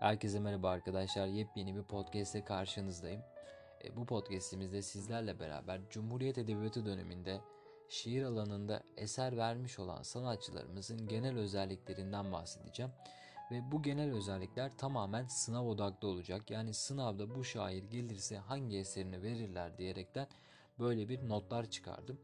Herkese merhaba arkadaşlar. Yepyeni bir podcast ile karşınızdayım. E, bu podcastimizde sizlerle beraber Cumhuriyet Edebiyatı döneminde şiir alanında eser vermiş olan sanatçılarımızın genel özelliklerinden bahsedeceğim. Ve bu genel özellikler tamamen sınav odaklı olacak. Yani sınavda bu şair gelirse hangi eserini verirler diyerekten böyle bir notlar çıkardım.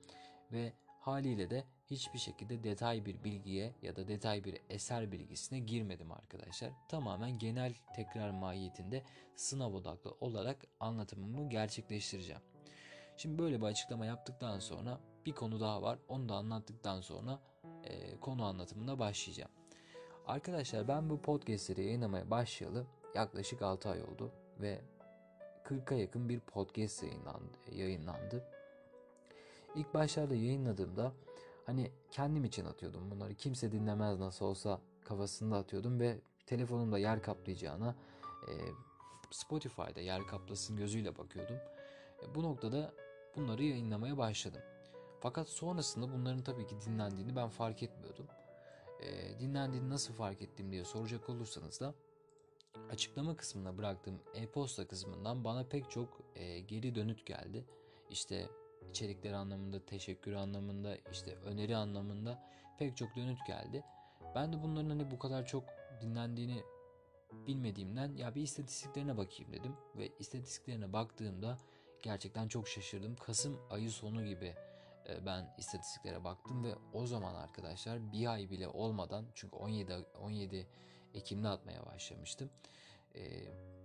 Ve haliyle de hiçbir şekilde detay bir bilgiye ya da detay bir eser bilgisine girmedim arkadaşlar. Tamamen genel tekrar mahiyetinde sınav odaklı olarak anlatımımı gerçekleştireceğim. Şimdi böyle bir açıklama yaptıktan sonra bir konu daha var. Onu da anlattıktan sonra e, konu anlatımına başlayacağım. Arkadaşlar ben bu podcastleri yayınlamaya başlayalı yaklaşık 6 ay oldu ve 40'a yakın bir podcast yayınlandı. yayınlandı. İlk başlarda yayınladığımda hani kendim için atıyordum bunları. Kimse dinlemez nasıl olsa kafasında atıyordum ve telefonumda yer kaplayacağına e, Spotify'da yer kaplasın gözüyle bakıyordum. E, bu noktada bunları yayınlamaya başladım. Fakat sonrasında bunların tabii ki dinlendiğini ben fark etmiyordum. E, dinlendiğini nasıl fark ettim diye soracak olursanız da açıklama kısmına bıraktığım e-posta kısmından bana pek çok e, geri dönüt geldi. İşte içerikler anlamında, teşekkür anlamında, işte öneri anlamında pek çok dönüt geldi. Ben de bunların hani bu kadar çok dinlendiğini bilmediğimden ya bir istatistiklerine bakayım dedim ve istatistiklerine baktığımda gerçekten çok şaşırdım. Kasım ayı sonu gibi e, ben istatistiklere baktım ve o zaman arkadaşlar bir ay bile olmadan çünkü 17 17 Ekim'de atmaya başlamıştım.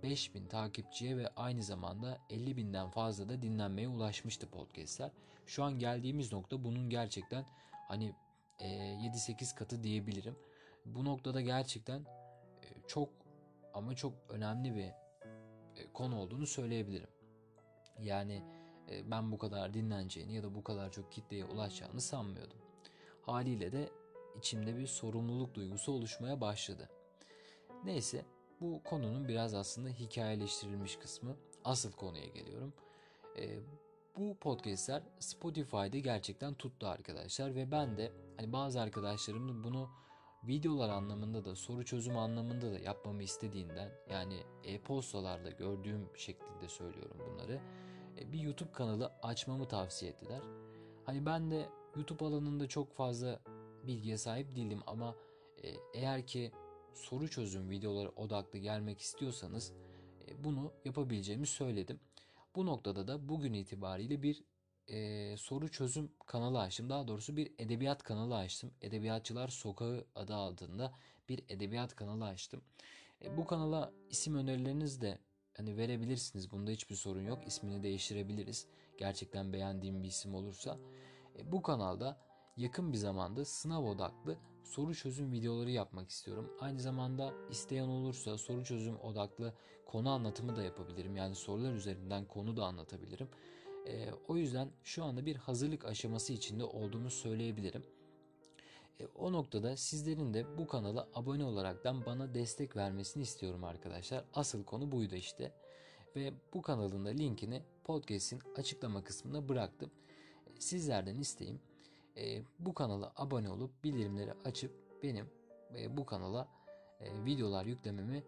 5000 e, takipçiye ve aynı zamanda 50 binden fazla da dinlenmeye ulaşmıştı podcastler. Şu an geldiğimiz nokta bunun gerçekten hani 7-8 e, katı diyebilirim. Bu noktada gerçekten çok ama çok önemli bir konu olduğunu söyleyebilirim. Yani e, ben bu kadar dinleneceğini ya da bu kadar çok kitleye ulaşacağını sanmıyordum. Haliyle de içimde bir sorumluluk duygusu oluşmaya başladı. Neyse bu konunun biraz aslında hikayeleştirilmiş kısmı. Asıl konuya geliyorum. E, bu podcastler Spotify'da gerçekten tuttu arkadaşlar ve ben de hani bazı arkadaşlarım bunu videolar anlamında da soru çözüm anlamında da yapmamı istediğinden yani e-postalarda gördüğüm şeklinde söylüyorum bunları. E, bir YouTube kanalı açmamı tavsiye ettiler. Hani ben de YouTube alanında çok fazla bilgiye sahip değilim ama e, eğer ki soru çözüm videoları odaklı gelmek istiyorsanız e, bunu yapabileceğimi söyledim. Bu noktada da bugün itibariyle bir e, soru çözüm kanalı açtım. Daha doğrusu bir edebiyat kanalı açtım. Edebiyatçılar Sokağı adı altında bir edebiyat kanalı açtım. E, bu kanala isim önerileriniz de hani verebilirsiniz. Bunda hiçbir sorun yok. İsmini değiştirebiliriz. Gerçekten beğendiğim bir isim olursa. E, bu kanalda yakın bir zamanda sınav odaklı soru çözüm videoları yapmak istiyorum. Aynı zamanda isteyen olursa soru çözüm odaklı konu anlatımı da yapabilirim. Yani sorular üzerinden konu da anlatabilirim. E, o yüzden şu anda bir hazırlık aşaması içinde olduğumu söyleyebilirim. E, o noktada sizlerin de bu kanala abone olaraktan bana destek vermesini istiyorum arkadaşlar. Asıl konu buydu işte. Ve bu kanalın da linkini podcast'in açıklama kısmına bıraktım. E, sizlerden isteğim e, bu kanala abone olup bildirimleri açıp benim e, bu kanala e, videolar yüklememi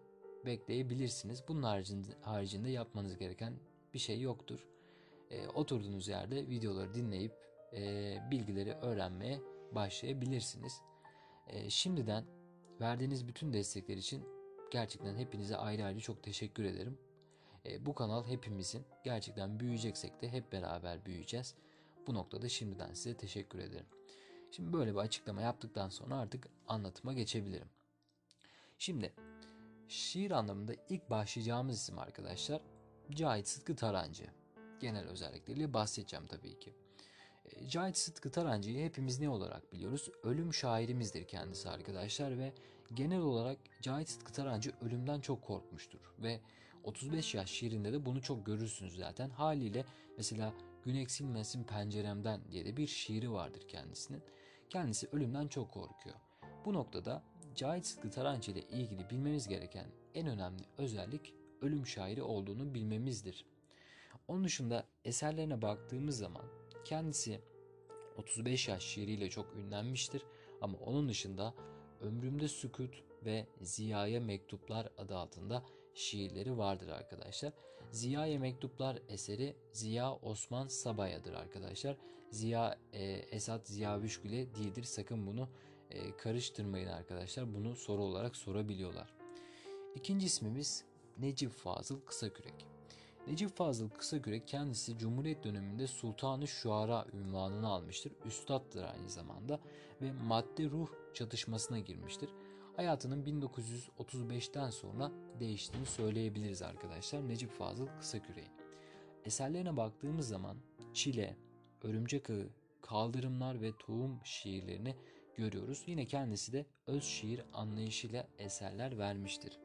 bekleyebilirsiniz. Bunun haricinde, haricinde yapmanız gereken bir şey yoktur. E, oturduğunuz yerde videoları dinleyip e, bilgileri öğrenmeye başlayabilirsiniz. E, şimdiden verdiğiniz bütün destekler için gerçekten hepinize ayrı ayrı çok teşekkür ederim. E, bu kanal hepimizin gerçekten büyüyeceksek de hep beraber büyüyeceğiz. Bu noktada şimdiden size teşekkür ederim. Şimdi böyle bir açıklama yaptıktan sonra artık anlatıma geçebilirim. Şimdi şiir anlamında ilk başlayacağımız isim arkadaşlar Cahit Sıtkı Tarancı. Genel özellikleriyle bahsedeceğim tabii ki. E, Cahit Sıtkı Tarancı'yı hepimiz ne olarak biliyoruz? Ölüm şairimizdir kendisi arkadaşlar ve genel olarak Cahit Sıtkı Tarancı ölümden çok korkmuştur ve 35 yaş şiirinde de bunu çok görürsünüz zaten. Haliyle mesela Gün eksilmesin penceremden diye de bir şiiri vardır kendisinin. Kendisi ölümden çok korkuyor. Bu noktada Cahit Sıtkı Tarancı ile ilgili bilmemiz gereken en önemli özellik ölüm şairi olduğunu bilmemizdir. Onun dışında eserlerine baktığımız zaman kendisi 35 yaş şiiriyle çok ünlenmiştir ama onun dışında Ömrümde Sükut, ve Ziya'ya Mektuplar adı altında şiirleri vardır arkadaşlar. Ziya'ya Mektuplar eseri Ziya Osman Sabaya'dır arkadaşlar. Ziya e, Esat Ziya Büşgül'e değildir. Sakın bunu e, karıştırmayın arkadaşlar. Bunu soru olarak sorabiliyorlar. İkinci ismimiz Necip Fazıl Kısakürek. Necip Fazıl Kısakürek kendisi Cumhuriyet döneminde Sultanı Şuara ünvanını almıştır. Üstaddır aynı zamanda ve madde ruh çatışmasına girmiştir. Hayatının 1935'ten sonra değiştiğini söyleyebiliriz arkadaşlar Necip Fazıl Kısakürek'in. Eserlerine baktığımız zaman Çile, Örümcek Ağı, Kaldırımlar ve Tohum şiirlerini görüyoruz. Yine kendisi de öz şiir anlayışıyla eserler vermiştir.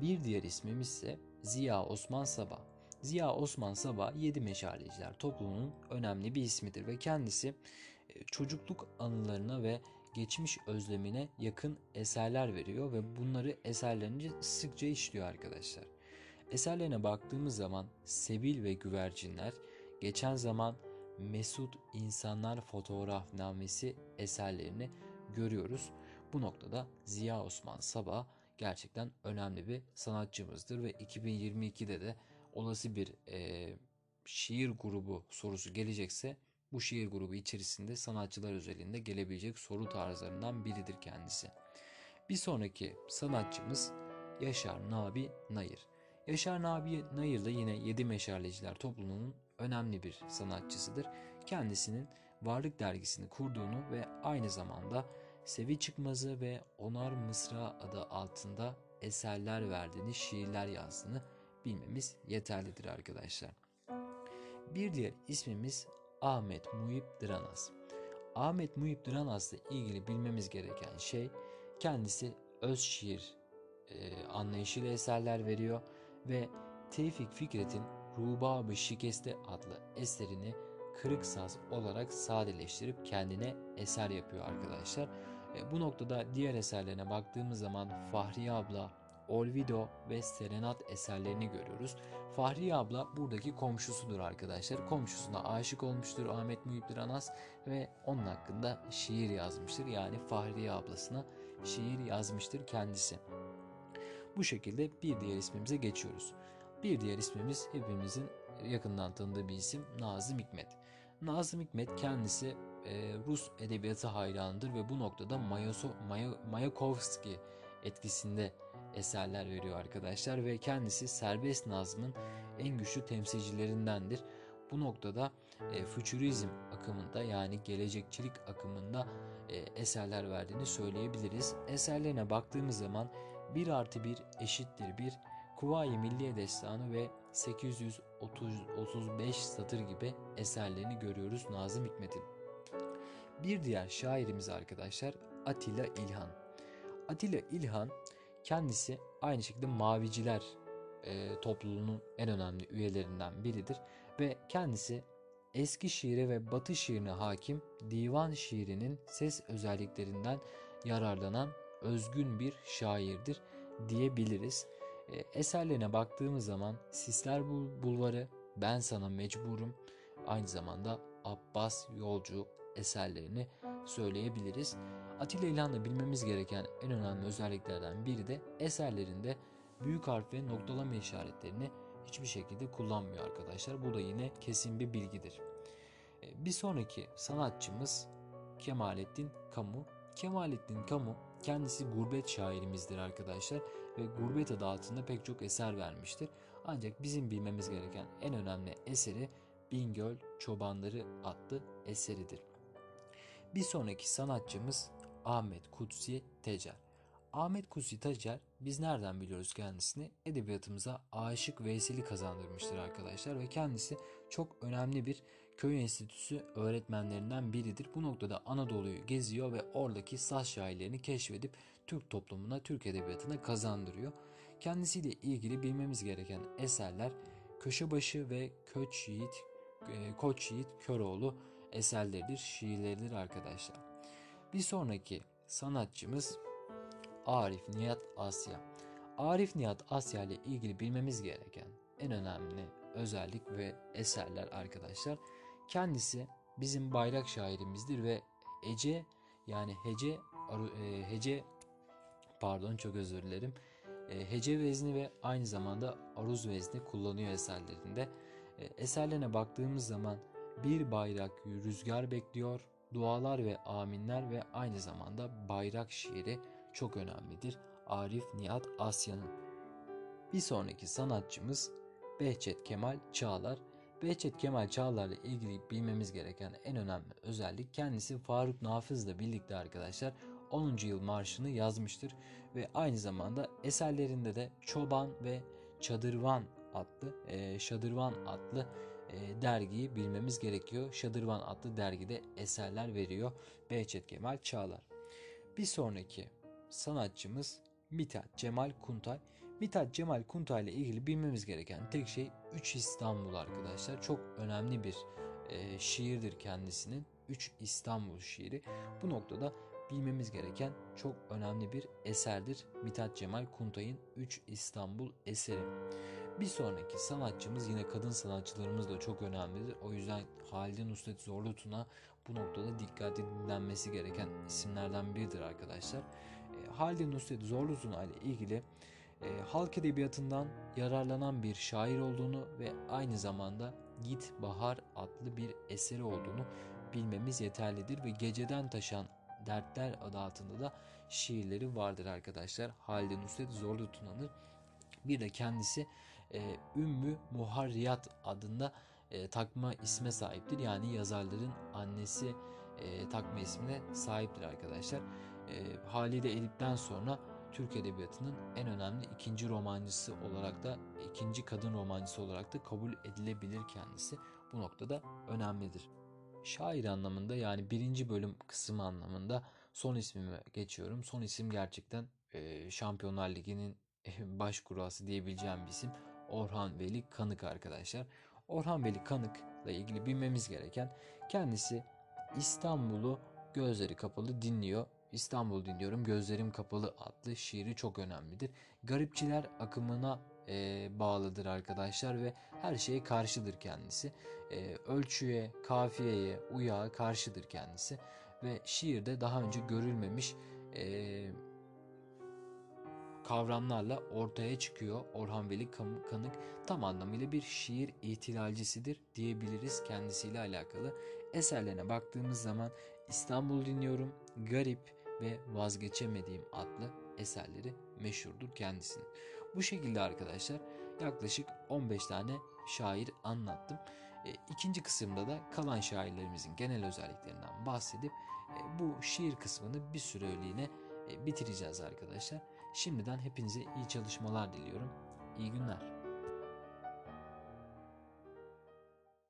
Bir diğer ismimiz ise Ziya Osman Sabah. Ziya Osman Sabah Yedi Meşaleciler topluluğunun önemli bir ismidir ve kendisi e, çocukluk anılarına ve geçmiş özlemine yakın eserler veriyor ve bunları eserlerince sıkça işliyor arkadaşlar. Eserlerine baktığımız zaman Sebil ve Güvercinler, geçen zaman Mesut İnsanlar Fotoğrafnamesi eserlerini görüyoruz. Bu noktada Ziya Osman Sabah gerçekten önemli bir sanatçımızdır ve 2022'de de olası bir e, şiir grubu sorusu gelecekse bu şiir grubu içerisinde sanatçılar özelinde gelebilecek soru tarzlarından biridir kendisi. Bir sonraki sanatçımız Yaşar Nabi Nayır. Yaşar Nabi Nayır da yine Yedi Meşaleciler topluluğunun önemli bir sanatçısıdır. Kendisinin Varlık dergisini kurduğunu ve aynı zamanda Sevi Çıkmazı ve Onar Mısra adı altında eserler verdiğini, şiirler yazdığını bilmemiz yeterlidir arkadaşlar. Bir diğer ismimiz Ahmet Muhip Dranas. Ahmet Muhip Dranas'la ilgili bilmemiz gereken şey kendisi öz şiir e, anlayışıyla eserler veriyor ve Tevfik Fikret'in Rubab-ı Şikeste adlı eserini kırık saz olarak sadeleştirip kendine eser yapıyor arkadaşlar. E, bu noktada diğer eserlerine baktığımız zaman Fahriye abla, Olvido ve Serenat eserlerini görüyoruz. Fahriye abla buradaki komşusudur arkadaşlar. Komşusuna aşık olmuştur Ahmet Muhip Anas ve onun hakkında şiir yazmıştır. Yani Fahriye ablasına şiir yazmıştır kendisi. Bu şekilde bir diğer ismimize geçiyoruz. Bir diğer ismimiz hepimizin yakından tanıdığı bir isim Nazım Hikmet. Nazım Hikmet kendisi e, Rus edebiyatı hayranıdır ve bu noktada Mayaso, Maya, Mayakovski etkisinde eserler veriyor arkadaşlar ve kendisi serbest nazmın en güçlü temsilcilerindendir. Bu noktada e, fütürizm akımında yani gelecekçilik akımında e, eserler verdiğini söyleyebiliriz. Eserlerine baktığımız zaman 1 artı 1 eşittir 1, Kuvayi Milliye Destanı ve 835 satır gibi eserlerini görüyoruz Nazım Hikmet'in. Bir diğer şairimiz arkadaşlar Atilla İlhan. Atilla İlhan kendisi aynı şekilde Maviciler e, topluluğunun en önemli üyelerinden biridir ve kendisi eski şiire ve batı şiirine hakim divan şiirinin ses özelliklerinden yararlanan özgün bir şairdir diyebiliriz. E, eserlerine baktığımız zaman Sisler Bulvarı, Ben Sana Mecburum, aynı zamanda Abbas Yolcu eserlerini söyleyebiliriz. Atilla İlhan'da bilmemiz gereken en önemli özelliklerden biri de eserlerinde büyük harf ve noktalama işaretlerini hiçbir şekilde kullanmıyor arkadaşlar. Bu da yine kesin bir bilgidir. E, bir sonraki sanatçımız Kemalettin Kamu. Kemalettin Kamu kendisi gurbet şairimizdir arkadaşlar ve gurbet adı altında pek çok eser vermiştir. Ancak bizim bilmemiz gereken en önemli eseri Bingöl Çobanları adlı eseridir. Bir sonraki sanatçımız Ahmet Kutsi Tecer. Ahmet Kutsi Tecer biz nereden biliyoruz kendisini? Edebiyatımıza aşık Veysel'i kazandırmıştır arkadaşlar ve kendisi çok önemli bir köy enstitüsü öğretmenlerinden biridir. Bu noktada Anadolu'yu geziyor ve oradaki saz şairlerini keşfedip Türk toplumuna, Türk edebiyatına kazandırıyor. Kendisiyle ilgili bilmemiz gereken eserler Köşebaşı ve Köç Yiğit, e, Koç Yiğit Köroğlu eserleridir, şiirleridir arkadaşlar. Bir sonraki sanatçımız Arif Nihat Asya. Arif Nihat Asya ile ilgili bilmemiz gereken en önemli özellik ve eserler arkadaşlar. Kendisi bizim bayrak şairimizdir ve Ece yani hece e, hece Pardon çok özür dilerim. E, hece vezni ve aynı zamanda aruz vezni kullanıyor eserlerinde. E, eserlerine baktığımız zaman bir bayrak rüzgar bekliyor, dualar ve aminler ve aynı zamanda bayrak şiiri çok önemlidir. Arif Nihat Asya'nın. Bir sonraki sanatçımız Behçet Kemal Çağlar. Behçet Kemal Çağlar'la ilgili bilmemiz gereken en önemli özellik kendisi Faruk Nafız'la birlikte arkadaşlar 10. yıl marşını yazmıştır ve aynı zamanda eserlerinde de Çoban ve Çadırvan adlı e, Şadırvan adlı e, dergiyi bilmemiz gerekiyor. Şadırvan adlı dergide eserler veriyor Behçet Kemal Çağlar. Bir sonraki sanatçımız Mithat Cemal Kuntay. Mithat Cemal Kuntay ile ilgili bilmemiz gereken tek şey 3 İstanbul arkadaşlar. Çok önemli bir e, şiirdir kendisinin. 3 İstanbul şiiri. Bu noktada bilmemiz gereken çok önemli bir eserdir. Mithat Cemal Kuntay'ın 3 İstanbul eseri. Bir sonraki sanatçımız yine kadın sanatçılarımız da çok önemlidir. O yüzden Halide Nusret Zorlu Tuna bu noktada dikkatli dinlenmesi gereken isimlerden biridir arkadaşlar. E, Halide Nusret Zorlu ile ilgili e, halk edebiyatından yararlanan bir şair olduğunu ve aynı zamanda Git Bahar adlı bir eseri olduğunu bilmemiz yeterlidir ve Geceden Taşan Dertler adı altında da şiirleri vardır arkadaşlar. Halide Nusret Zorlu Tuna'nın bir de kendisi e, Ümmü Muharriyat adında e, takma isme sahiptir. Yani yazarların annesi e, takma ismine sahiptir arkadaşlar. E, Halide Edip'ten sonra Türk Edebiyatı'nın en önemli ikinci romancısı olarak da ikinci kadın romancısı olarak da kabul edilebilir kendisi. Bu noktada önemlidir. Şair anlamında yani birinci bölüm kısmı anlamında son ismime geçiyorum. Son isim gerçekten e, Şampiyonlar Ligi'nin baş kurası diyebileceğim bir isim. Orhan Veli Kanık arkadaşlar. Orhan Veli Kanık'la ilgili bilmemiz gereken kendisi İstanbul'u gözleri kapalı dinliyor. İstanbul dinliyorum gözlerim kapalı adlı şiiri çok önemlidir. Garipçiler akımına e, bağlıdır arkadaşlar ve her şeye karşıdır kendisi. E, ölçüye, kafiyeye, uyağa karşıdır kendisi ve şiirde daha önce görülmemiş e, kavramlarla ortaya çıkıyor. Orhan Veli Kanık tam anlamıyla bir şiir ihtilalcisidir diyebiliriz kendisiyle alakalı. Eserlerine baktığımız zaman İstanbul dinliyorum, Garip ve Vazgeçemediğim adlı eserleri meşhurdur kendisinin. Bu şekilde arkadaşlar yaklaşık 15 tane şair anlattım. E, ikinci kısımda da kalan şairlerimizin genel özelliklerinden bahsedip e, bu şiir kısmını bir süreliğine e, bitireceğiz arkadaşlar. Şimdiden hepinize iyi çalışmalar diliyorum. İyi günler.